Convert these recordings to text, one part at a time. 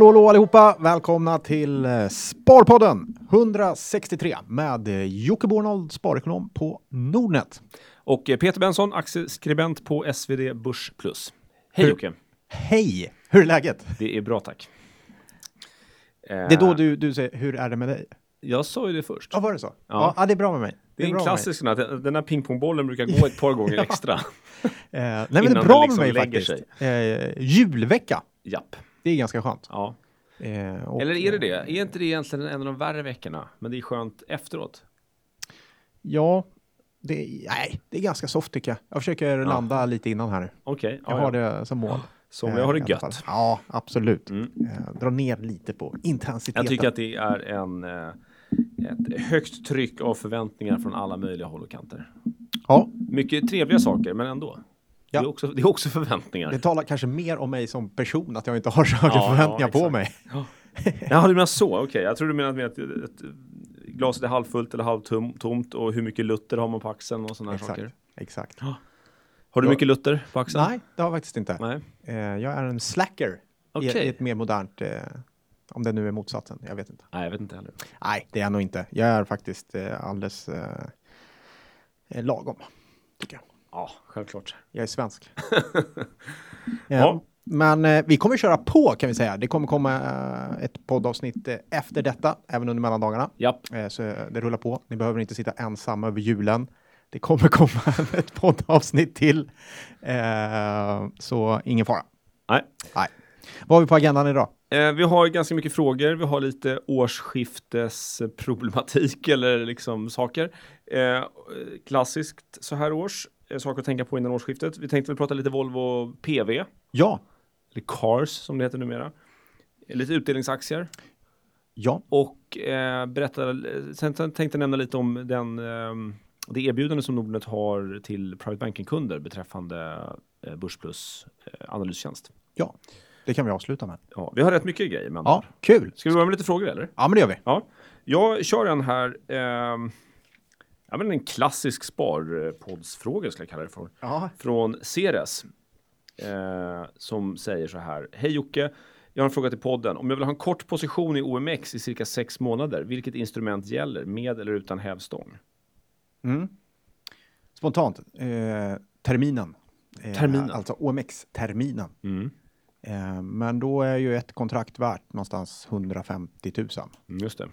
Hallå, hallå allihopa! Välkomna till eh, Sparpodden 163 med eh, Jocke Bornold, sparekonom på Nordnet. Och eh, Peter Benson, aktieskribent på SvD Börs Plus. Hej Hur- Jocke! Hej! Hur är läget? Det är bra tack. Det är då du, du säger, hur är det med dig? Jag sa ju det först. Ja, var det så? Ja, Ja. det är bra med mig. det är en bra med klassisk här, den här pingpongbollen brukar gå ett par gånger extra. Eh, nej, men det är bra den med mig liksom faktiskt. Eh, julvecka, Japp. Det är ganska skönt. Ja. Eh, och, Eller är det eh, det? Är inte det egentligen en av de värre veckorna? Men det är skönt efteråt. Ja, det, är- nej, det är ganska soft tycker jag. Jag försöker landa lite innan här nu. Okej, Jag ja, har ja. det som mål. som Eh, jag har det fall. gött. Ja, absolut. Mm. Eh, dra ner lite på intensiteten. Jag tycker att det är en, eh, ett högt tryck av förväntningar från alla möjliga håll och kanter. Ja, Mycket trevliga saker, men ändå. Ja. Det, är också, det är också förväntningar. det talar kanske mer om mig som person att jag inte har så höga Ja, förväntningar ja, på mig. Jaha, du menar så? Okej, jag tror du menar att ett, glaset är halvfullt eller halvtomt och hur mycket lutter har man på axeln och sådana Exakt. saker. Exakt. Har du Ja. mycket lutter på axeln? Nej, det har jag faktiskt inte. Nej. Eh, jag är en slacker Okej. i ett mer modernt, eh, om det nu är motsatsen, jag vet inte. Nej, jag vet inte heller. Nej, det är jag nog inte. Jag är faktiskt eh, alldeles eh, lagom, tycker jag. Ja, självklart. Jag är svensk. Ja. ja. Men eh, vi kommer köra på kan vi säga. Det kommer komma eh, ett poddavsnitt eh, efter detta, även under mellandagarna. Japp. Eh, så eh, det rullar på. Ni behöver inte sitta ensamma över julen. Det kommer komma ett poddavsnitt till. Eh, så ingen fara. Nej. Nej. Vad har vi på agendan idag? Eh, vi har ganska mycket frågor. Vi har lite årsskiftesproblematik eller liksom saker. Klassiskt så här års. Eh, saker att tänka på innan årsskiftet. Vi tänkte väl prata lite Volvo PV. Ja. Eller Cars som det heter numera. Eh, Lite utdelningsaktier. Ja. Och eh, berätta, sen sen tänkte jag nämna lite om den, eh, det erbjudande som Nordnet har till private banking-kunder beträffande eh, Börsplus eh, analystjänst. Ja. Det kan vi avsluta med. Ja, vi har rätt mycket grejer. Men Ja, kul. Ska vi börja med lite frågor eller? Ja, men det gör vi. Ja, jag kör en här. ehm, ja, men en klassisk sparpoddsfråga skulle jag kalla det för. Ja. Från Ceres. Eh, som säger så här. Hej Jocke. Jag har en fråga till podden. Om jag vill ha en kort position i OMX i cirka sex månader, vilket instrument gäller? Med eller utan hävstång? Mm. Spontant. Eh, terminen. Eh, Terminen. Alltså OMX-terminen. Mm. Eh, men då är ju ett kontrakt värt någonstans 150 000. Mm, Just det.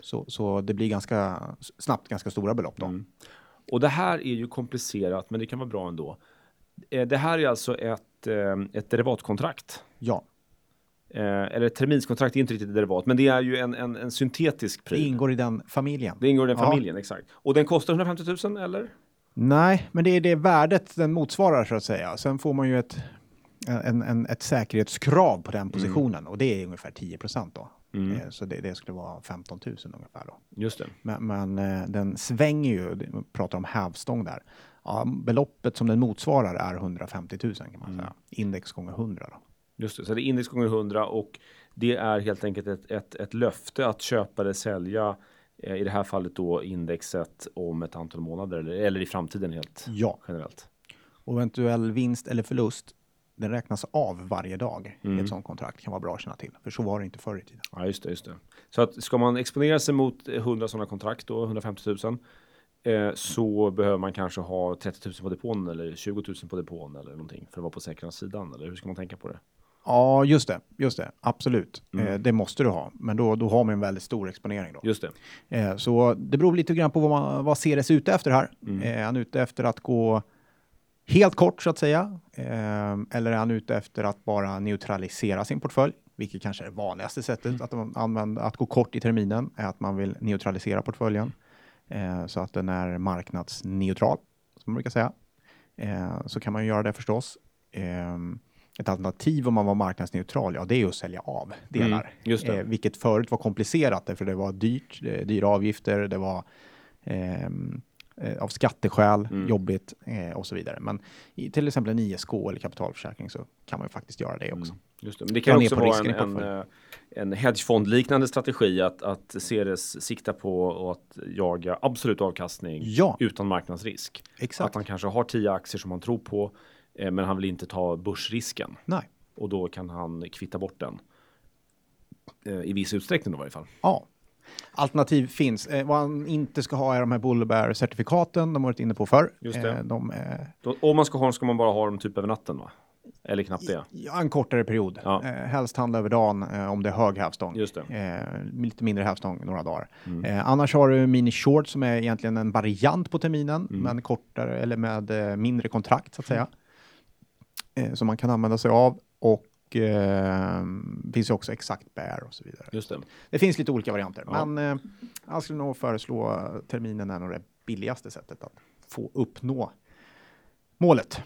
Så, så det blir ganska snabbt ganska stora belopp då. Mm. Och det här är ju komplicerat, men det kan vara bra ändå. Eh, det här är alltså ett, eh, ett derivatkontrakt. Ja, Eh, eller ett terminskontrakt är inte riktigt ett derivat, men det är ju en, en, en syntetisk det pryl. ingår i den familjen. Det ingår i den Ja. familjen, exakt. Och den kostar 150 000 eller? Nej, men det är det värdet den motsvarar så att säga. Sen får man ju ett, en, en, ett säkerhetskrav på den positionen och det är ungefär 10 procent då. Mm. Eh, Så det, det skulle vara 15 000 ungefär då. Just det. Men, men eh, den svänger ju, vi pratar om hävstång där. Ja, beloppet som den motsvarar är 150 000 kan man säga. Index gånger 100 då. Just det. Så det är index gånger 100 och det är helt enkelt ett, ett, ett löfte att köpa eller sälja eh, i det här fallet då indexet om ett antal månader eller, eller i framtiden helt Ja, generellt. och eventuell vinst eller förlust den räknas av varje dag i Mm. ett sådant kontrakt. kan vara bra att känna till. För så var det inte förr i tiden. Ja, just det, just det. Så att ska man exponera sig mot 100 sådana kontrakt då, 150 000, eh, så behöver man kanske ha 30 000 på depån eller 20 000 på depån eller någonting för att vara på säkra sidan. Eller hur ska man tänka på det? Ja, just det. Just det. Absolut. Mm. Eh, det måste du ha. Men då, då har man en väldigt stor exponering då. Just det. Eh, så det beror lite grann på vad, man, vad CRS är ute efter här. Mm. Eh, är han ute efter att gå helt kort så att säga? Eh, eller är han ute efter att bara neutralisera sin portfölj? Vilket kanske är det vanligaste sättet Mm. att, man använder, att gå kort i terminen, är att man vill neutralisera portföljen. Eh, så att den är marknadsneutral, som man brukar säga. Eh, så kan man ju göra det förstås. Eh, ett alternativ om man var marknadsneutral, ja det är ju att sälja av delar. Mm. Eh, vilket förut var komplicerat därför det var dyrt, eh, dyra avgifter, det var ehm, eh, av skatteskäl Mm. jobbigt eh, och så vidare. Men i till exempel en ISK eller kapitalförsäkring så kan man ju faktiskt göra det också. Just det. Men det kan också vara en, en, en hedgefondliknande strategi att, att Ceres siktar på att jaga absolut avkastning Ja, utan marknadsrisk. Att exakt. han kanske har tio aktier som han tror på, eh, men han vill inte ta börsrisken Nej, och då kan han kvitta bort den. Eh, I viss utsträckning då i varje fall. Ja. Alternativ finns. Eh, vad han inte ska ha är de här Bullbear-certifikaten de har varit inne på förr. Just det. Eh, de Då, om man ska ha dem ska man bara ha dem typ över natten va? Eller knappt det. ja, en kortare period. Ja. Eh, helst handla över dagen eh, om det är hög hävstång. Just det. Eh, lite mindre hävstång några dagar. Mm. Eh, annars har du mini short som är egentligen en variant på terminen, Mm. men kortare eller med eh, mindre kontrakt så att säga. Eh, som man kan använda sig av och eh, finns ju också exakt bear och så vidare. Just det. Det finns lite olika varianter, Ja. men eh, jag skulle nog föreslå terminen är nog det billigaste sättet att få uppnå målet.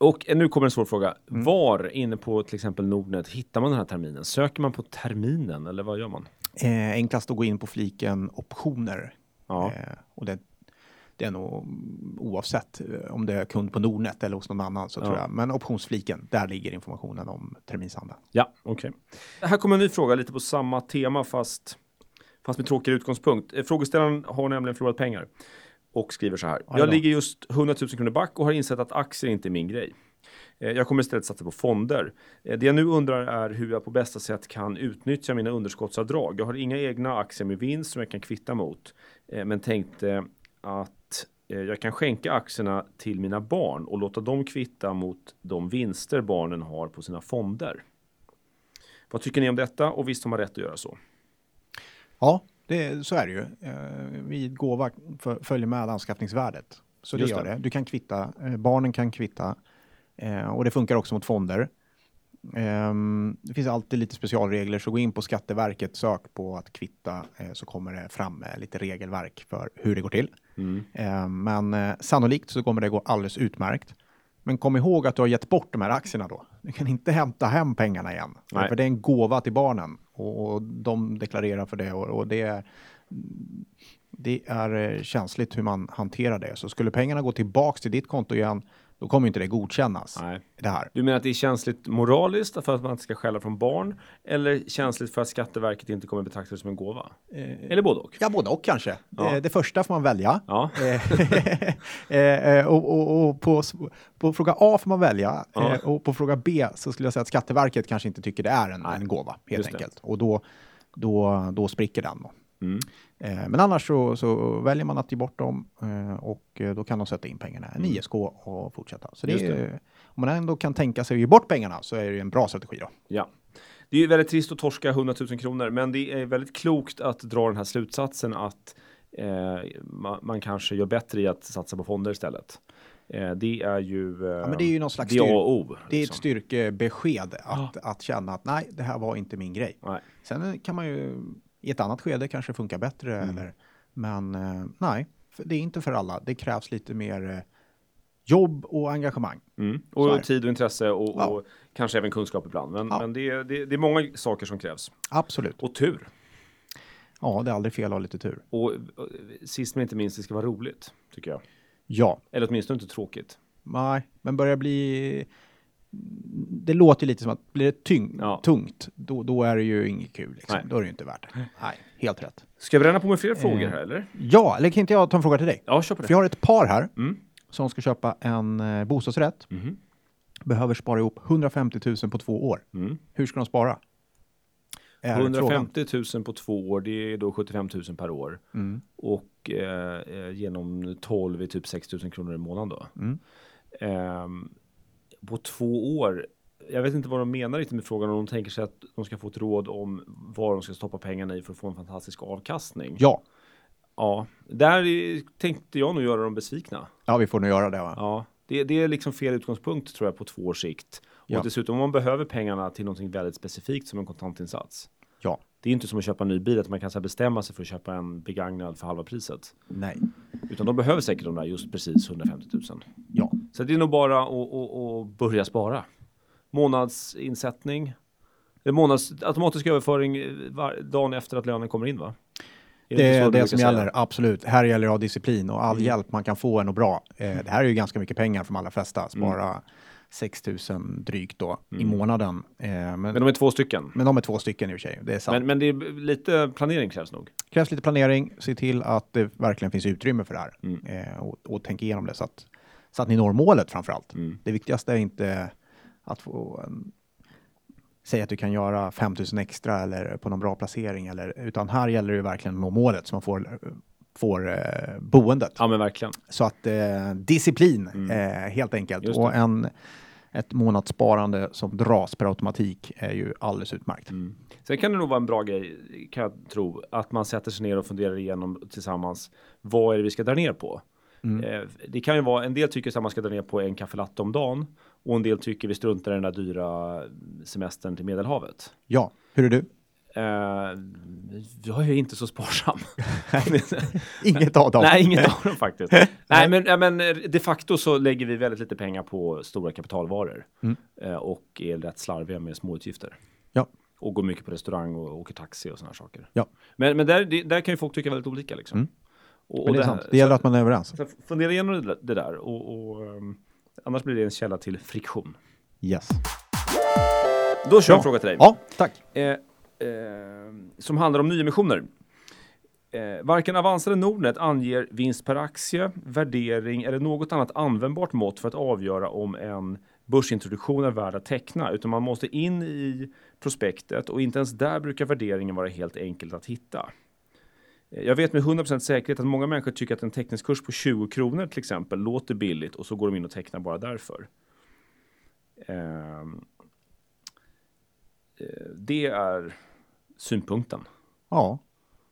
Och nu kommer en svår fråga. Var inne på till exempel Nordnet hittar man den här terminen? Söker man på terminen eller vad gör man? Eh, enklast att gå in på fliken optioner. Ja. Eh, och det, det är nog oavsett eh, om det är kund på Nordnet eller hos någon annan så Ja. tror jag. Men optionsfliken, där ligger informationen om terminshandeln. Ja, okej. Här kommer en ny fråga lite på samma tema fast, fast med tråkigare utgångspunkt. Eh, Frågeställaren har nämligen förlorat pengar och skriver så här. Jag ligger just 100 000 kronor back och har insett att aktier inte är min grej. Eh, Jag kommer istället satsa på fonder. Det jag nu undrar är hur jag på bästa sätt kan utnyttja mina underskottsavdrag. Jag har inga egna aktier med vinst som jag kan kvitta mot, men tänkte att eh, jag kan skänka aktierna till mina barn och låta dem kvitta mot de vinster barnen har på sina fonder. Vad tycker ni om detta och visst har man rätt att göra så? Ja, det, så är det ju. Eh, vid gåva för, följer med anskaffningsvärdet. Så det Just gör det. det. Du kan kvitta, eh, barnen kan kvitta och det funkar också mot fonder. Ehm, det finns alltid lite specialregler, så gå in på Skatteverket, sök på att kvitta så kommer det fram lite regelverk för hur det går till. Mm. Ehm, men eh, sannolikt så kommer det gå alldeles utmärkt. Men kom ihåg att du har gett bort de här aktierna då. Du kan inte hämta hem pengarna igen. Nej. För det är en gåva till barnen och, och de deklarerar för det och, och det är det är eh, känsligt hur man hanterar det. Så skulle pengarna gå tillbaks till ditt konto igen, då kommer inte det godkännas. Nej. Det här. Du menar att det är känsligt moraliskt för att man inte ska skälla från barn eller känsligt för att Skatteverket inte kommer betrakta det som en gåva? Eller både och? Ja, både och kanske. Ja. Eh, Det första får man välja. Ja. Eh, eh, och och, och på, på fråga A får man välja. Ja. Eh, Och på fråga B så skulle jag säga att Skatteverket kanske inte tycker det är en, Nej. en gåva, helt Just det. enkelt. Och då, då, då spricker den. Då. Mm. Eh, Men annars så, så väljer man att ge bort dem eh, och eh, då kan de sätta in pengarna i en ISK och fortsätta. Så det Mm. Just är, om man ändå kan tänka sig att ge bort pengarna så är det en bra strategi då. Ja. Det är ju väldigt trist att torska 100 000 kronor, men det är väldigt klokt att dra den här slutsatsen att eh, man, man kanske gör bättre i att satsa på fonder istället. Eh, det är ju, eh, Ja, men det är ju någon slags det styr- O. Det är ett liksom. styrkebesked att, att känna att nej, det här var inte min grej. Nej. Sen kan man ju i ett annat skede kanske funka bättre. Mm. Eller, men eh, nej, det är inte för alla. Det krävs lite mer eh, jobb och engagemang. Mm. Och det. tid och intresse och, Ja. och kanske även kunskap ibland. Men, Ja. men det, är- det, det är många saker som krävs. Absolut. Och tur. Ja, det är aldrig fel att ha lite tur. Och, och sist men inte minst, det ska vara roligt, tycker jag. Ja, Eller åtminstone inte tråkigt. nej, men börjar bli... Det låter ju lite som att blir det tyng, Ja. tungt, då, då är det ju inget kul. Liksom. Då är det ju inte värt det. Nej, helt rätt. Ska jag bränna på med fler frågor Eh. här eller? Ja, eller kan inte jag ta en fråga till dig? Ja, kör på För det. jag har ett par här Mm. som ska köpa en eh, bostadsrätt. Mhm. Behöver spara ihop 150 000 på två år. Mm. Hur ska de spara? Är frågan. 150 000 på två år, det är då 75 000 per år. Mm. Och eh, eh, genom 12 är typ 6 000 kronor i månaden då. Mm. På två år, jag vet inte vad de menar riktigt med frågan. Om de tänker sig att de ska få ett råd om var de ska stoppa pengarna i för att få en fantastisk avkastning. Ja, Ja, där är- tänkte jag nog göra dem besvikna. ja, vi får nog göra det. Va? Ja, det, det är liksom fel utgångspunkt tror jag på två års sikt. Och Ja. dessutom om man behöver pengarna till någonting väldigt specifikt som en kontantinsats. Ja, Det är inte som att köpa en ny bil, att man kan så bestämma sig för att köpa en begagnad för halva priset. nej, Utan de behöver säkert de där just precis 150 000. ja, Så det är nog bara att, att, att börja spara. Månadsinsättning. Eller månads, automatisk överföring eh, var, dagen efter att lönen kommer in va? Är det så är det som säga? gäller. Absolut. Här gäller det att ha disciplin och all Mm. hjälp man kan få är nog bra. Eh, det här är ju ganska mycket pengar för de allra flesta. Spara 6 000 drygt då i månaden. Eh, men, Mm. Men men, de är två stycken. de är två stycken i och för sig. Det är sant. Men, men det är lite planering krävs nog. krävs lite planering. Se till att det verkligen finns utrymme för det här. Mm. Eh, och, och tänk igenom det så att, så att ni når målet framför allt. Mm. Det viktigaste är inte att få en säg att du kan göra 5000 extra eller på någon bra placering eller utan här gäller det verkligen att nå målet så man får får eh, boendet. Ja, men verkligen. Så att eh, disciplin mm. eh, helt enkelt och en ett månadssparande som dras per automatik är ju alldeles utmärkt. Mm. Sen kan det nog vara en bra grej kan jag tro att man sätter sig ner och funderar igenom tillsammans. Vad är det vi ska dra ner på? Mm. Eh, det kan ju vara en del tycker att man ska dra ner på en kaffelatte om dagen och en del tycker vi struntar i den där dyra semestern till Medelhavet. Ja, hur är du? Uh, jag är inte så sparsam. inget av dem. Nej, inget av dem faktiskt. Nej, men, men de facto så lägger vi väldigt lite pengar på stora kapitalvaror mm. uh, och är rätt slarviga med småutgifter. Ja. Och går mycket på restaurang och åker taxi och sådana saker. Ja. Men, men där, det, där kan ju folk tycka väldigt olika liksom. Mm. Och, och det, är sant. det gäller så, att man är överens. Så fundera igenom det, det där och, och um, annars blir det en källa till friktion. Yes. Då kör jag en fråga till dig. Ja, tack. Eh, eh, Eh, som handlar om nyemissioner. Eh, varken Avanza eller Nordnet anger vinst per aktie, värdering eller något annat användbart mått för att avgöra om en börsintroduktion är värd att teckna, utan man måste in i prospektet och inte ens där brukar värderingen vara helt enkelt att hitta. Eh, jag vet med 100% säkerhet att många människor tycker att en teckningskurs på 20 kronor till exempel låter billigt och så går de in och tecknar bara därför. Ehm, eh, det är synpunkten. Ja,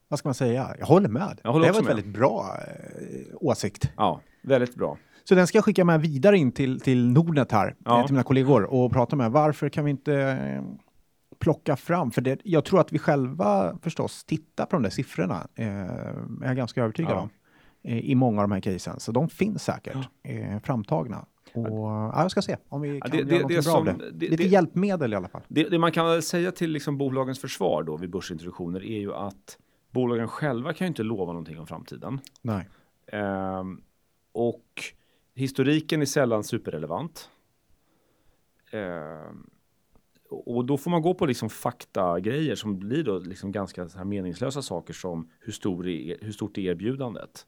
vad ska man säga? Jag håller med. Jag håller det var en väldigt bra eh, åsikt. Ja, väldigt bra. Så den ska jag skicka med vidare in till, till Nordnet här, ja. till mina kollegor och prata med. Varför kan vi inte eh, plocka fram, för det, jag tror att vi själva förstås tittar på de där siffrorna, eh, är jag ganska övertygad ja. om, eh, i många av de här casen. Så de finns säkert ja. eh, framtagna. Och, ja, jag ska se om vi kan ja, det, göra det, bra som, av det. det. Lite det, hjälpmedel i alla fall. Det, man kan säga till liksom bolagens försvar då vid börsintroduktioner är ju att bolagen själva kan ju inte lova någonting om framtiden. Nej. Um, och historiken är sällan superrelevant. Um, och då får man gå på liksom faktagrejer som blir då liksom ganska meningslösa saker som hur, stor är, hur stort är erbjudandet?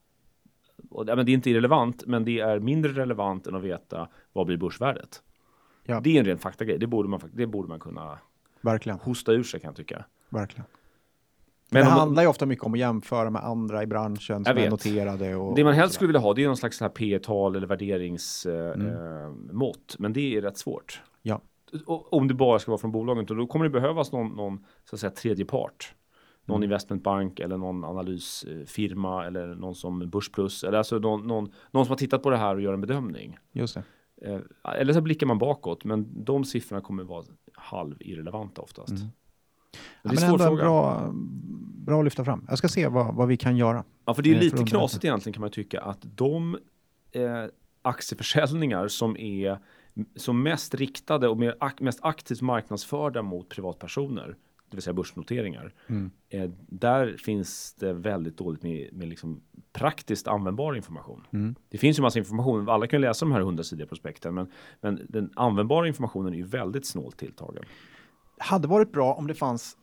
Och, ja, men det är inte irrelevant, men det är mindre relevant än att veta vad blir börsvärdet. Ja. Det är en ren faktagrej. Det borde man, det borde man kunna Verkligen. hosta ur sig kan jag tycka. Verkligen. Men det handlar ju ofta mycket om att jämföra med andra i branschen som är noterade. Och, det man helst skulle vilja ha det är någon slags P tal eller värderingsmått. Mm. Eh, men det är rätt svårt. Ja om det bara ska vara från bolaget, då kommer det behövas någon, någon så att säga, tredje part. Någon mm. investmentbank eller någon analysfirma eller någon som Börsplus eller alltså någon, någon, någon som har tittat på det här och gör en bedömning. Just det. Eh, eller så blickar man bakåt, men de siffrorna kommer vara halvirrelevanta oftast. Mm. Det är ja, men ändå bra, bra att lyfta fram. Jag ska se vad, vad vi kan göra. Ja, för det är eh, lite knasigt egentligen kan man tycka att de eh, aktieförsäljningar som är som mest riktade och mer, mest aktivt marknadsförda mot privatpersoner, det vill säga börsnoteringar. Mm. Eh, där finns det väldigt dåligt med, med liksom praktiskt användbar information. Mm. Det finns ju massa information, alla kan läsa de här hundrasidiga prospekten, men, men den användbara informationen är ju väldigt snålt tilltagen. Hade varit bra om det fanns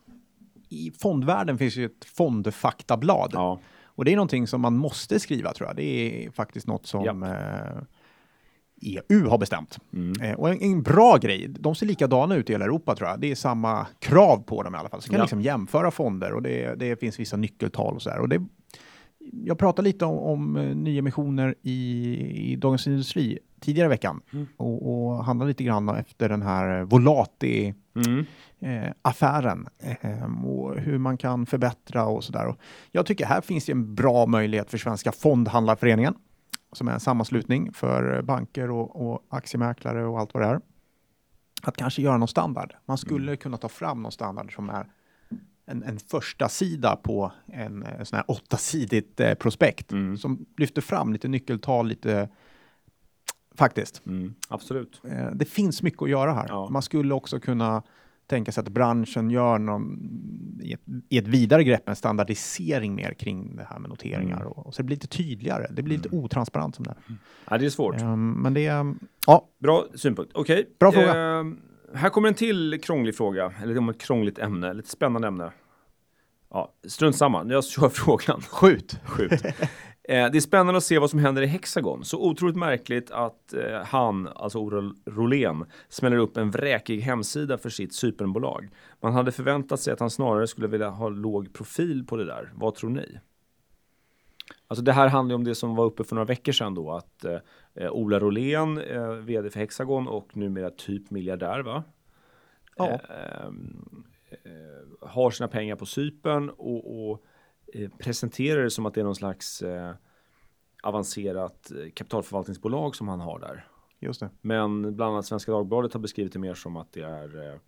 i fondvärlden finns ju ett fondfaktablad. Ja. Och det är någonting som man måste skriva tror jag. Det är faktiskt något som eh, EU har bestämt. Mm. Eh, och en, en, bra grej, de ser likadana ut i hela Europa tror jag. Det är samma krav på dem i alla fall. Så kan ja. liksom jämföra fonder och det, det finns vissa nyckeltal och så där. Och det, jag pratade lite om, om eh, nyemissioner i, i Dagens Industri tidigare i veckan mm. och, och handlade lite grann efter den här Volati mm. eh, affären eh, och hur man kan förbättra och så där. Jag tycker här finns det en bra möjlighet för Svenska Fondhandlarföreningen som är en sammanslutning för banker och, och aktiemäklare och allt vad det är. Att kanske göra någon standard. Man skulle mm. kunna ta fram någon standard som är en, en första sida på en, en sån här åttasidigt eh, prospekt mm. som lyfter fram lite nyckeltal, lite faktiskt. Mm, absolut. Eh, det finns mycket att göra här. Ja. Man skulle också kunna tänka sig att branschen gör någon, i, ett, i ett vidare grepp en standardisering mer kring det här med noteringar. Mm. Och, och, så det blir lite tydligare. Det blir lite mm. otransparent som det är. Ja, det är svårt. Um, men det är, ja. Bra synpunkt. Okej. Okay. Bra fråga. Uh, här kommer en till krånglig fråga, eller om ett krångligt ämne, lite spännande ämne. Ja, strunt samma, jag kör frågan. Skjut! Skjut. Eh, det är spännande att se vad som händer i Hexagon. Så otroligt märkligt att eh, han, alltså Ola Rolén, smäller upp en vräkig hemsida för sitt Cypernbolag. Man hade förväntat sig att han snarare skulle vilja ha låg profil på det där. Vad tror ni? Alltså det här handlar om det som var uppe för några veckor sedan då att eh, Ola Rolén, eh, vd för Hexagon och numera typ miljardär va? Ja. Eh, eh, har sina pengar på Cypern och, och presenterar det som att det är någon slags eh, avancerat eh, kapitalförvaltningsbolag som han har där. Just det. Men bland annat Svenska Dagbladet har beskrivit det mer som att det är eh,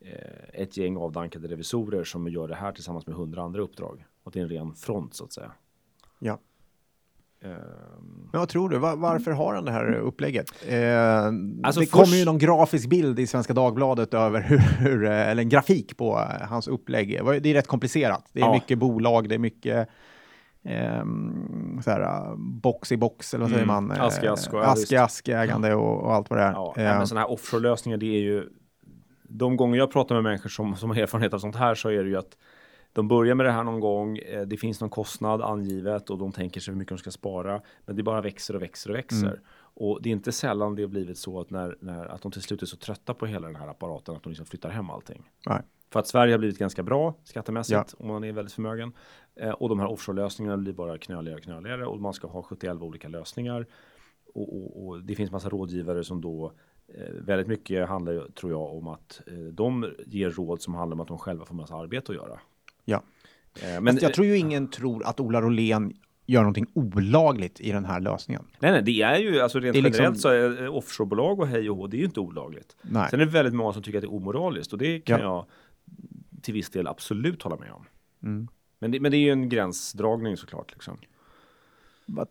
eh, ett gäng avdankade revisorer som gör det här tillsammans med hundra andra uppdrag. Och det är en ren front så att säga. Ja. Ehm, Men vad tror du? Var, varför har han det här upplägget? Eh, Alltså det först- kommer ju någon grafisk bild i Svenska Dagbladet över hur, hur eh, eller en grafik på eh, hans upplägg. Det är rätt komplicerat. Det är Ja. mycket bolag, det är mycket ehm, så här, eh, box i box, eller vad säger Mm. man? Ask i Eh, ask och- ja, ask, visst. i ask ägande och, och allt vad det är. Ja, Eh, men sådana här offshore-lösningar, det är ju de gånger jag pratar med människor som, som har erfarenhet av sånt här så är det ju att de börjar med det här någon gång, eh, det finns någon kostnad angivet och de tänker sig hur mycket de ska spara. Men det bara växer och växer och växer. Mm. Och det är inte sällan det har blivit så att, när, när, att de till slut är så trötta på hela den här apparaten att de liksom flyttar hem allting. Nej. För att Sverige har blivit ganska bra skattemässigt Ja. om man är väldigt förmögen. Eh, och de här offshore-lösningarna blir bara knöligare och knöligare och man ska ha 71 olika lösningar. Och, och, och det finns massa rådgivare som då eh, väldigt mycket handlar tror jag om att eh, de ger råd som handlar om att de själva får massa arbete att göra. Ja. Eh, men Men jag tror ju ingen tror att Ola Rolén gör någonting olagligt i den här lösningen. nej, nej, det är ju alltså rent Det är liksom- generellt så är eh, offshorebolag och hej och hå, det är ju inte olagligt. Nej. Sen är det väldigt många som tycker att det är omoraliskt och det kan Ja. jag till viss del absolut hålla med om. Mm. Men det, men det är ju en gränsdragning såklart. Liksom.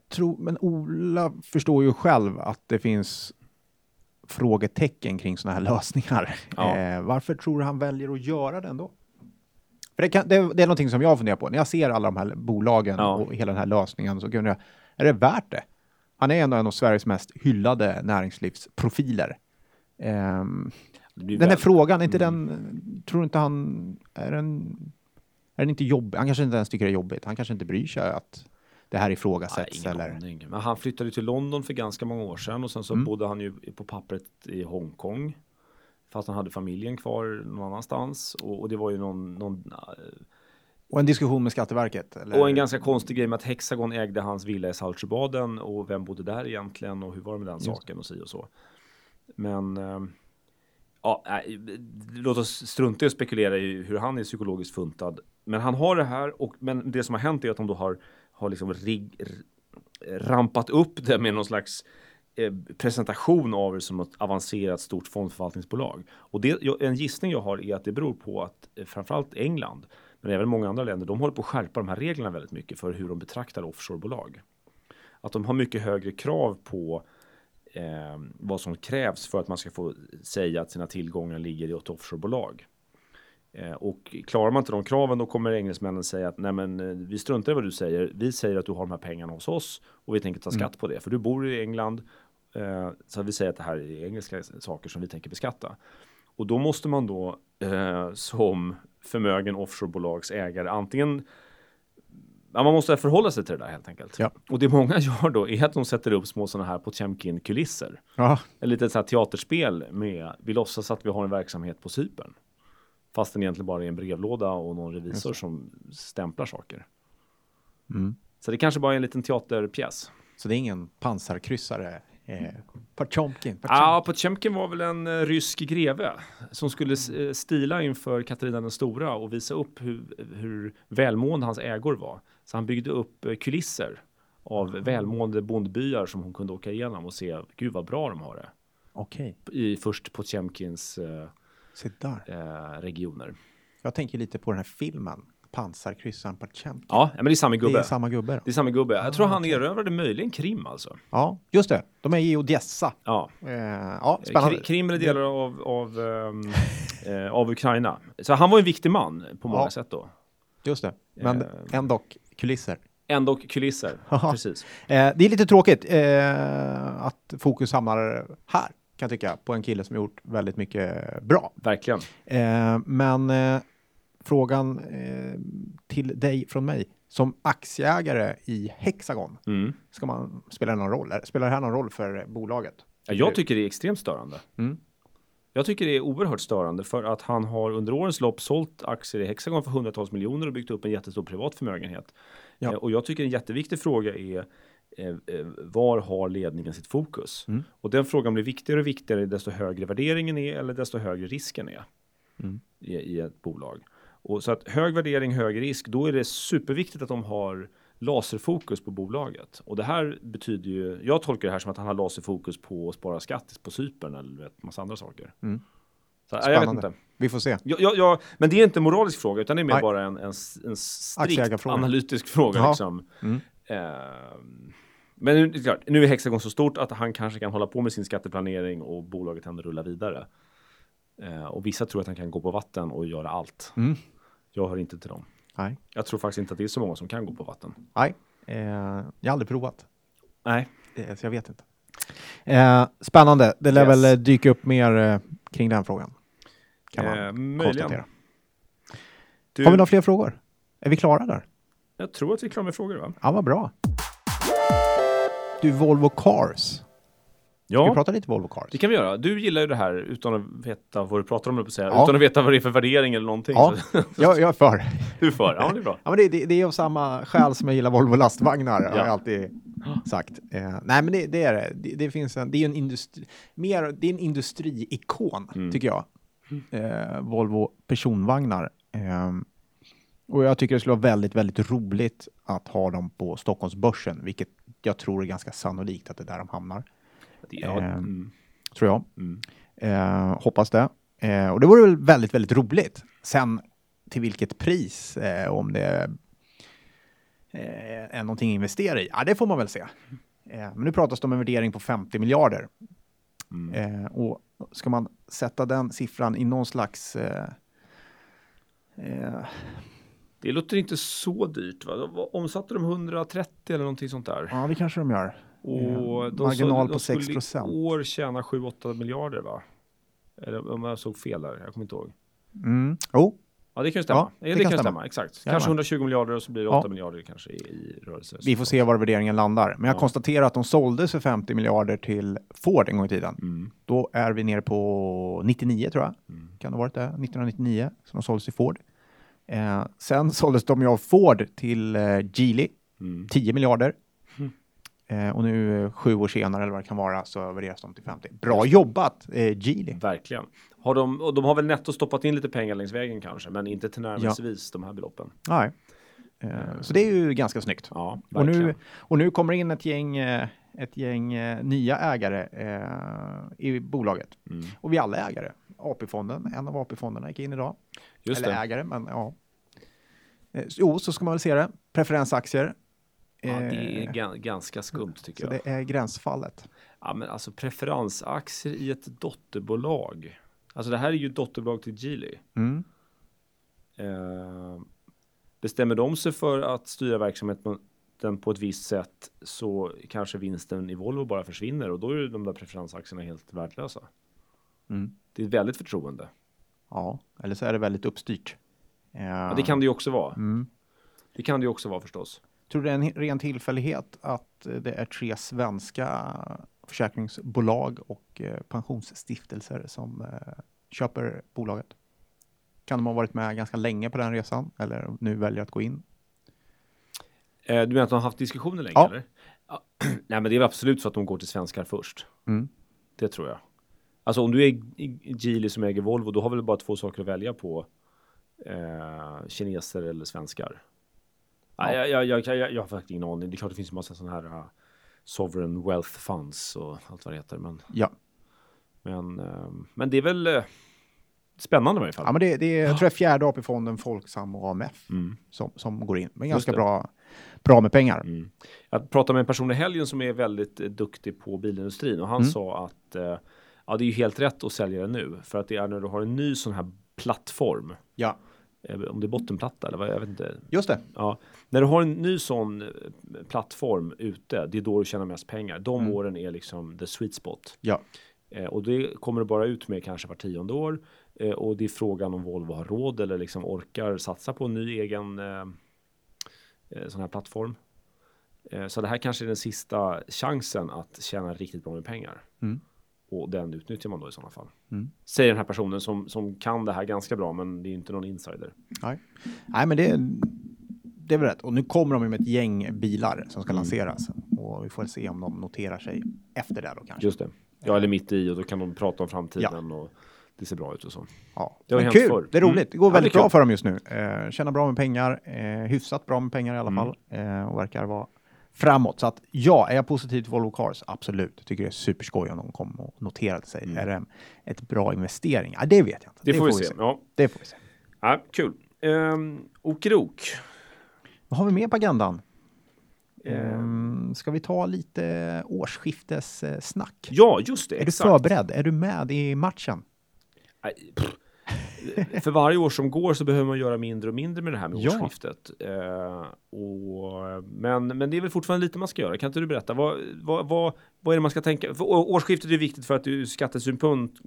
Tror, men Ola förstår ju själv att det finns frågetecken kring sådana här lösningar. Ja. Eh, varför tror du han väljer att göra det ändå? För det, kan, det, det är någonting som jag funderar på. När jag ser alla de här bolagen Ja. och hela den här lösningen så undrar jag, är det värt det? Han är ändå en av Sveriges mest hyllade näringslivsprofiler. Blir den här väl- frågan, är inte den, tror inte han, är den, är den inte jobbig? Han kanske inte ens tycker det är jobbigt. Han kanske inte bryr sig att det här Nej, ifrågasätts ingen eller? aning. Men han flyttade till London för ganska många år sedan och sen så Mm. bodde han ju på pappret i Hongkong. Fast han hade familjen kvar någon annanstans och, och det var ju någon, någon eh, Och en diskussion med Skatteverket? Eller? och en ganska konstig grej med att Hexagon ägde hans villa i Saltsjöbaden och vem bodde där egentligen och hur var det med den Just. saken och si och så. Men eh, ja, nej, låt oss strunta i att spekulera i hur han är psykologiskt funtad. Men han har det här och men det som har hänt är att de då har, har liksom rig, rampat upp det med någon slags presentation av det som ett avancerat stort fondförvaltningsbolag. Och det, en gissning jag har är att det beror på att eh, framförallt England, men även många andra länder, de håller på att skärpa de här reglerna väldigt mycket för hur de betraktar offshorebolag. Att de har mycket högre krav på eh, vad som krävs för att man ska få säga att sina tillgångar ligger i ett offshorebolag. Eh, och klarar man inte de kraven då kommer engelsmännen säga att nej men eh, vi struntar i vad du säger. Vi säger att du har de här pengarna hos oss och vi tänker ta skatt på det. För du bor i England. Eh, så vi säger att det här är engelska saker som vi tänker beskatta. Och då måste man då eh, som förmögen offshorebolagsägare antingen Ja, man måste förhålla sig till det där helt enkelt. Ja. Och det många gör då är att de sätter upp små sådana här Potemkin-kulisser. Ett litet så här teaterspel med, vi låtsas att vi har en verksamhet på Cypern. Fast den egentligen bara är en brevlåda och någon revisor som stämplar saker. Mm. Så det kanske bara är en liten teaterpjäs. så det är ingen pansarkryssare? Eh, Potjomkin? Ja, Potemkin var väl en eh, rysk greve som skulle eh, stila inför Katarina den stora och visa upp hur, hur välmående hans ägor var. Så han byggde upp eh, kulisser av välmående bondbyar som hon kunde åka igenom och se, gud vad bra de har det. Okej, I först Potemkins eh, se där. eh, regioner. Jag tänker lite på den här filmen, pansarkryssaren Potjomkin. Ja, men det är samma det gubbe. är samma gubbe då. Det är samma gubbe. Jag tror han erövrade möjligen Krim alltså. Ja, just det. De är i Odessa. Ja, Eh, ja, spännande. Kri- Krim är delar av, av, ehm, eh, av Ukraina. Så han var en viktig man på många Ja. sätt då. Just det. Men Eh. ändå kulisser. Ändå kulisser. Haha. Precis. Eh, det är lite tråkigt eh, att fokus hamnar här, kan jag tycka, på en kille som gjort väldigt mycket bra. Verkligen. Eh, men eh, frågan eh, till dig från mig. som aktieägare i Hexagon, Mm. ska man spela någon roll? Spelar det här någon roll för bolaget? Ja, jag tycker det är extremt störande. Mm. Jag tycker det är oerhört störande för att han har under årens lopp sålt aktier i Hexagon för hundratals miljoner och byggt upp en jättestor privat förmögenhet. Ja. Eh, och jag tycker en jätteviktig fråga är eh, eh, var har ledningen sitt fokus? Mm. Och den frågan blir viktigare och viktigare desto högre värderingen är eller desto högre risken är Mm. i, i ett bolag. Och så att hög värdering, hög risk, då är det superviktigt att de har laserfokus på bolaget. Och det här betyder ju, jag tolkar det här som att han har laserfokus på att spara skatt på Cypern eller vet, massa andra saker. Mm. Så, ja, jag vet inte. Vi får se. Ja, ja, ja, men det är inte en moralisk fråga utan det är mer Nej. bara en, en, en strikt analytisk fråga. Ja. Liksom. Mm. Ehm, men nu, klart, nu är Hexagon så stort att han kanske kan hålla på med sin skatteplanering och bolaget ändå rullar vidare. Eh, och vissa tror att han kan gå på vatten och göra allt. Mm. Jag hör inte till dem. Nej, Jag tror faktiskt inte att det är så många som kan gå på vatten. Nej. Eh, jag har aldrig provat, Nej. eh, så jag vet inte. Eh, spännande. Det lär Yes. väl eh, dyka upp mer eh, kring den frågan. Kan man Eh, möjligen. konstatera. Du, Har vi några fler frågor? Är vi klara där? Jag tror att vi är klara med frågor va? Ja, vad bra. Du, Volvo Cars. Ska vi Ja, prata lite Volvo Cars? det kan vi göra. Du gillar ju det här utan att veta vad du pratar om, säga. Ja. Utan att veta vad det är för värdering eller någonting. Ja, jag, jag är för. du är för. Ja, det är bra. Ja, men det, det, det är av samma skäl som jag gillar Volvo lastvagnar, har Ja. jag alltid sagt. Eh, nej, men det, det är det. Det, det finns en, det är en industri, mer, det är en industriikon, Mm. tycker jag. Eh, Volvo personvagnar. Eh, och jag tycker det skulle vara väldigt, väldigt roligt att ha dem på Stockholmsbörsen, vilket jag tror är ganska sannolikt att det är där de hamnar, ja, Eh, mm, tror jag. mm. Eh, hoppas det. Eh, och det vore väl väldigt, väldigt roligt. Sen till vilket pris, eh, om det eh, är någonting att investera i, ja det får man väl se. Men nu pratas det om en värdering på 50 miljarder. Mm. Och ska man sätta den siffran i någon slags... Eh, Det låter inte så dyrt va? Omsatte de 130 eller någonting sånt där. ja, det kanske de gör. Och Eh, de marginal så, på de skulle 6 procent. i år tjäna 7-8 miljarder va? Eller om jag såg fel där, jag kommer inte ihåg. Mm. Jo, Ja det kan ju stämma. Ja, Ja, det det, kan stämma. stämma. Exakt. Kanske 120 miljarder och så blir det Ja. 8 miljarder kanske i, i rörelse. vi får se var värderingen landar. Men jag Ja. konstaterar att de såldes för 50 miljarder till Ford en gång i tiden. Mm. Då är vi nere på 99 tror jag. Mm. Kan det ha varit det? 1999 som de såldes till Ford. Eh, sen såldes de ju av Ford till eh, Geely, Mm. 10 miljarder. Eh, och nu eh, sju år senare eller vad det kan vara så värderas de till 50. Bra jobbat eh, Geely. Verkligen. Har de, och de har väl netto stoppat in lite pengar längs vägen kanske, men inte tillnärmelsevis de här beloppen. Nej. Eh, så det är ju ganska snyggt. Ja, Och nu, och nu kommer in ett gäng, eh, ett gäng eh, nya ägare i bolaget. Mm. Och vi alla är ägare. AP-fonden, en av AP-fonderna gick in idag. Just Eller det. ägare, men ja. Jo, så ska man väl se det. Preferensaktier. Ja, det är Eh, ga- ganska skumt tycker Så jag. det är gränsfallet. Ja, men alltså preferensaktier i ett dotterbolag. Alltså det här är ju dotterbolag till Geely. Mm. Eh, bestämmer de sig för att styra verksamheten på ett visst sätt så kanske vinsten i Volvo bara försvinner och då är ju de där preferensaktierna helt värdelösa. Mm. Det är väldigt förtroende. Ja, eller så är det väldigt uppstyrt. Eh, Ja, det kan det ju också vara. Mm. Det kan det ju också vara förstås. Tror du det är en ren tillfällighet att eh, det är tre svenska försäkringsbolag och eh, pensionsstiftelser som eh, köper bolaget? Kan de ha varit med ganska länge på den resan eller nu väljer att gå in? Du menar att de har haft diskussioner länge Ja. eller? Ja. Nej men det är absolut så att de går till svenskar först. Mm. Det tror jag. Alltså om du är Geely som äger Volvo, då har väl bara två saker att välja på. Eh, kineser eller svenskar. Ja. Ja. Jag, jag, jag, jag, jag har faktiskt ingen aning. Det är klart det finns en massa sådana här uh, Sovereign Wealth Funds och allt vad det heter. Men, Ja, men, eh, men det är väl eh, spännande i varje fall. ja men det, det är, jag tror det är fjärde AP-fonden, Folksam och AMF Mm. som, som går in. Men ganska det. bra, bra med pengar. Mm. Jag pratade med en person i helgen som är väldigt eh, duktig på bilindustrin och han Mm. sa att eh, ja, det är ju helt rätt att sälja den nu för att det är när du har en ny sån här plattform. Ja, Om det är bottenplatta eller vad, jag vet inte. just det. Ja, när du har en ny sån eh, plattform ute, det är då du tjänar mest pengar. De Mm. åren är liksom the sweet spot. Ja, Eh, och det kommer du bara ut med kanske var tionde år. Eh, och det är frågan om Volvo har råd eller liksom orkar satsa på en ny egen eh, eh, sån här plattform. Eh, så det här kanske är den sista chansen att tjäna riktigt bra med pengar. Mm. Och den utnyttjar man då i sådana fall. Mm. Säger den här personen som, som kan det här ganska bra, men det är inte någon insider. Nej. Nej, men det, det är väl rätt. Och nu kommer de med ett gäng bilar som ska Mm. lanseras. Och vi får se om de noterar sig efter det då kanske. Just det. Ja, eller mitt i och då kan de prata om framtiden och det ser bra ut och så. Ja. Det har Men kul, förr. det är Mm. roligt. Det går Ja, väldigt det är bra för dem just nu. Eh, tjänar bra med pengar, eh, hyfsat bra med pengar i alla Mm. fall. Eh, och verkar vara framåt. Så att ja, är jag positiv till Volvo Cars? Absolut. Tycker det är superskoj om de kom och noterade sig. Mm. Är det ett bra investering? Ja, det vet jag inte. Det, får vi se. Ja. Det får vi se. Ja, kul. Um, Okerok. Vad har vi mer på agendan? Ehm, ska vi ta lite årsskiftessnack? ja, just det. Är exakt. du förberedd? Är du med i matchen? Pff. För varje år som går så behöver man göra mindre och mindre med det här med Ja. årsskiftet. Eh, och, men, men det är väl fortfarande lite man ska göra. Kan inte du berätta? Vad, vad, vad, vad är det man ska tänka? För årsskiftet är viktigt för att ur skattesynpunkt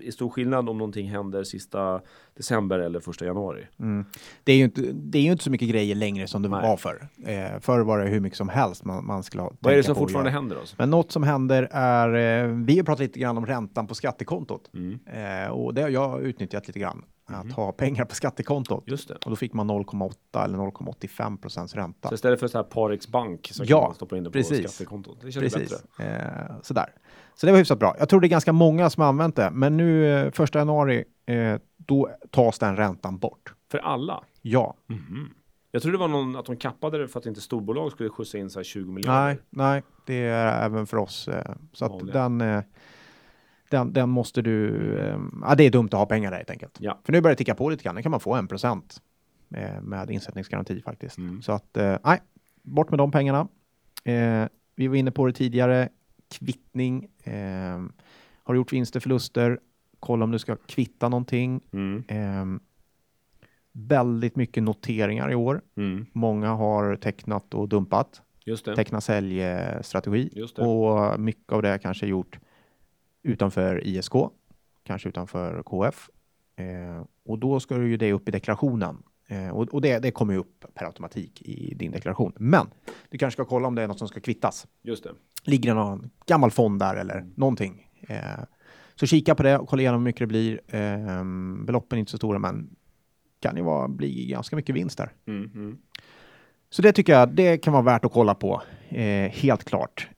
eh, är stor skillnad om någonting händer sista december eller första januari. Mm. Det, är ju inte, det är ju inte så mycket grejer längre som det Nej. var förr. Eh, förr var det hur mycket som helst man, man skulle ha. Vad är det som fortfarande göra. händer då? Men något som händer är, eh, vi har pratat lite grann om räntan på skattekontot. Mm. Eh, och det har jag utnyttjat lite grann. Att ha pengar på skattekontot. Just det. Och då fick man 0,8 eller 0,85 procents ränta. Så istället för så här Parex Bank så Ja, kan man stoppa in det på precis. skattekontot. Det känns Precis. bättre. Eh, sådär. Så det var hyfsat bra. Jag tror det är ganska många som har använt det. Men nu eh, första januari, eh, då tas den räntan bort. För alla? Ja. Mhm. Jag tror det var någon att de kappade det för att inte storbolag skulle skjutsa in så här 20 miljarder. Nej, nej, det är även för oss. Eh, så att Vanliga. den, eh, den, den måste du... Eh, ja, det är dumt att ha pengar där helt enkelt. Ja. För nu börjar det ticka på lite grann. Nu kan man få en procent eh, med insättningsgaranti faktiskt. Mm. Så att, eh, nej, bort med de pengarna. Eh, vi var inne på det tidigare. Kvittning. Eh, har du gjort vinster, förluster? Kolla om du ska kvitta någonting. Mm. Eh, väldigt mycket noteringar i år. Mm. Många har tecknat och dumpat Just det. teckna säljstrategi och mycket av det kanske gjort utanför ISK, kanske utanför KF. Eh, och då ska du ju det upp i deklarationen eh, och, och det, det kommer ju upp per automatik i din deklaration. Men du kanske ska kolla om det är något som ska kvittas. Just det. Ligger det någon gammal fond där eller någonting? Eh, så kika på det och kolla igenom hur mycket det blir. Eh, beloppen är inte så stora, men kan ju vara, bli ganska mycket vinst där. Mm. Mm. Så det tycker jag det kan vara värt att kolla på. Eh, helt klart.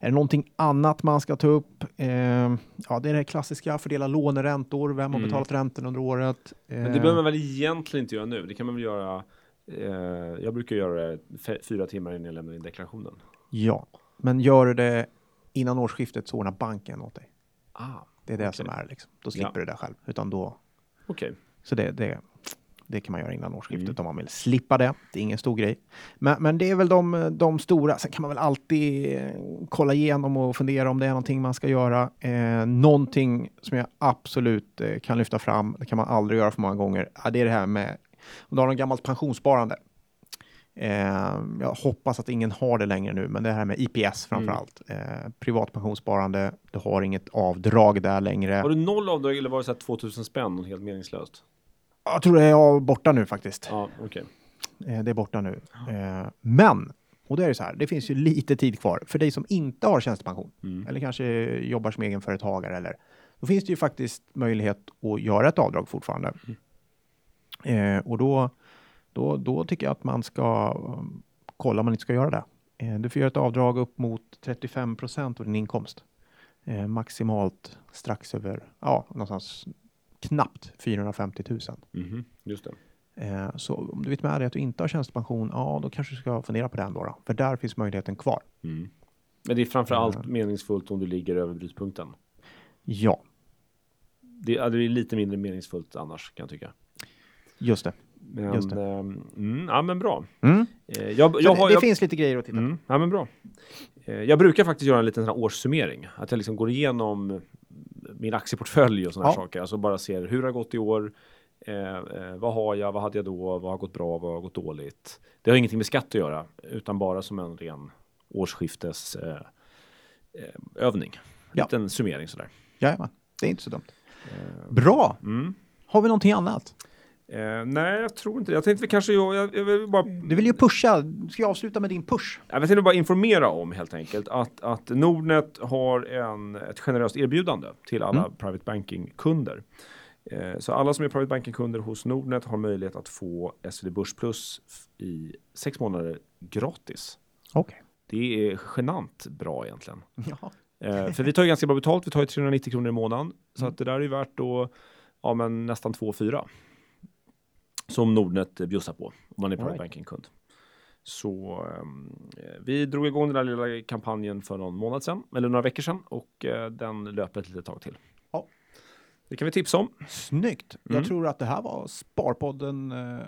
Ehm, är det någonting annat man ska ta upp? Ehm, ja, det är det klassiska. Fördela låneräntor. Vem har Mm. betalat räntan under året? Men det Eh, behöver man väl egentligen inte göra nu. Det kan man väl göra. Eh, jag brukar göra det fyra timmar innan jag lämnar in deklarationen. Ja, men gör det innan årsskiftet så ordnar banken åt dig. Ah, Det är det Okej. som är liksom. Då slipper Ja. du det själv. Utan då, okej. så det, det, det kan man göra innan årsskiftet Mm. om man vill slippa det. Det är ingen stor grej. Men, men det är väl de, de stora. Sen kan man väl alltid eh, kolla igenom och fundera om det är någonting man ska göra. Eh, någonting som jag absolut eh, kan lyfta fram, det kan man aldrig göra för många gånger, ja, det är det här med om du har något gammalt pensionssparande. Eh, jag hoppas att ingen har det längre nu, men det här med IPS framför Mm. allt. Eh, privat pensionssparande, du har inget avdrag där längre. Har du noll avdrag eller var det så här 2000 spänn och helt meningslöst? Jag tror det är borta nu faktiskt. Ja, okej. Eh, det är borta nu. Eh, men, och det är det så här, det finns ju lite tid kvar. För dig som inte har tjänstepension, Mm. eller kanske jobbar som egenföretagare, eller, då finns det ju faktiskt möjlighet att göra ett avdrag fortfarande. Eh, och då, då, då tycker jag att man ska um, kolla om man inte ska göra det. Du får göra ett avdrag upp mot 35 procent av din inkomst. Eh, maximalt strax över, ja, någonstans knappt 450 000. Mhm, Just det. Eh, Så om du vet med dig att du inte har tjänstepension, ja då kanske du ska fundera på den då. då. För där finns möjligheten kvar. Mm. Men det är framför allt Ja. meningsfullt om du ligger över brytpunkten. Ja, Det, det är lite mindre meningsfullt annars kan jag tycka. just det. Men, Just det. ehm, mm, ja men bra. Mm. Eh, jag, jag det har, det jag, finns lite grejer att titta på. Mm, ja men bra. Eh, Jag brukar faktiskt göra en liten årssummering. Att jag liksom går igenom min aktieportfölj och sådana Ja. här saker. Alltså bara ser hur det har gått i år. Eh, eh, vad har jag? Vad hade jag då? Vad har gått bra? Vad har gått dåligt? Det har ingenting med skatt att göra, utan bara som en ren årsskiftes eh, eh, övning. Ja. Liten summering sådär. Jajamän, det är inte så dumt. Eh, Bra! Mm. Har vi någonting annat? Eh, nej, jag tror inte det. Jag tänkte vi kanske, jag, jag, jag vill bara... Du vill ju pusha. Ska jag avsluta med din push? Jag tänkte bara informera om helt enkelt att, att Nordnet har en, ett generöst erbjudande till alla Mm. private banking-kunder. Eh, så alla som är private banking-kunder hos Nordnet har möjlighet att få SvD Börs Plus i sex månader gratis. Okej. Det är genant bra egentligen. Ja. Eh, för vi tar ju ganska bra betalt, vi tar ju 390 kronor i månaden. Så Mm. att det där är ju värt då, ja men nästan 2-4. Som Nordnet bjussar på, om man är private Alright. banking-kund. Så eh, vi drog igång den där lilla kampanjen för någon månad sedan, eller några veckor sedan, och eh, den löper ett litet tag till. Ja. Det kan vi tipsa om. Snyggt. Mm. Jag tror att det här var Sparpodden eh,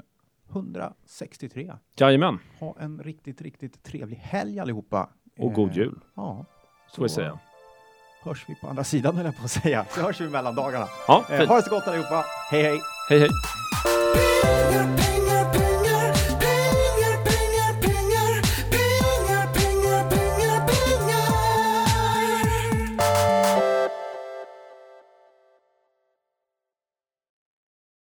163. Jajamän, Ha en riktigt, riktigt trevlig helg allihopa. och god Eh, jul, Ja. får vi säga. Hörs vi på andra sidan höll jag på att säga. Så hörs vi mellan dagarna. Ja, Eh, ha det så gott allihopa. Hej hej! Hej hej! Be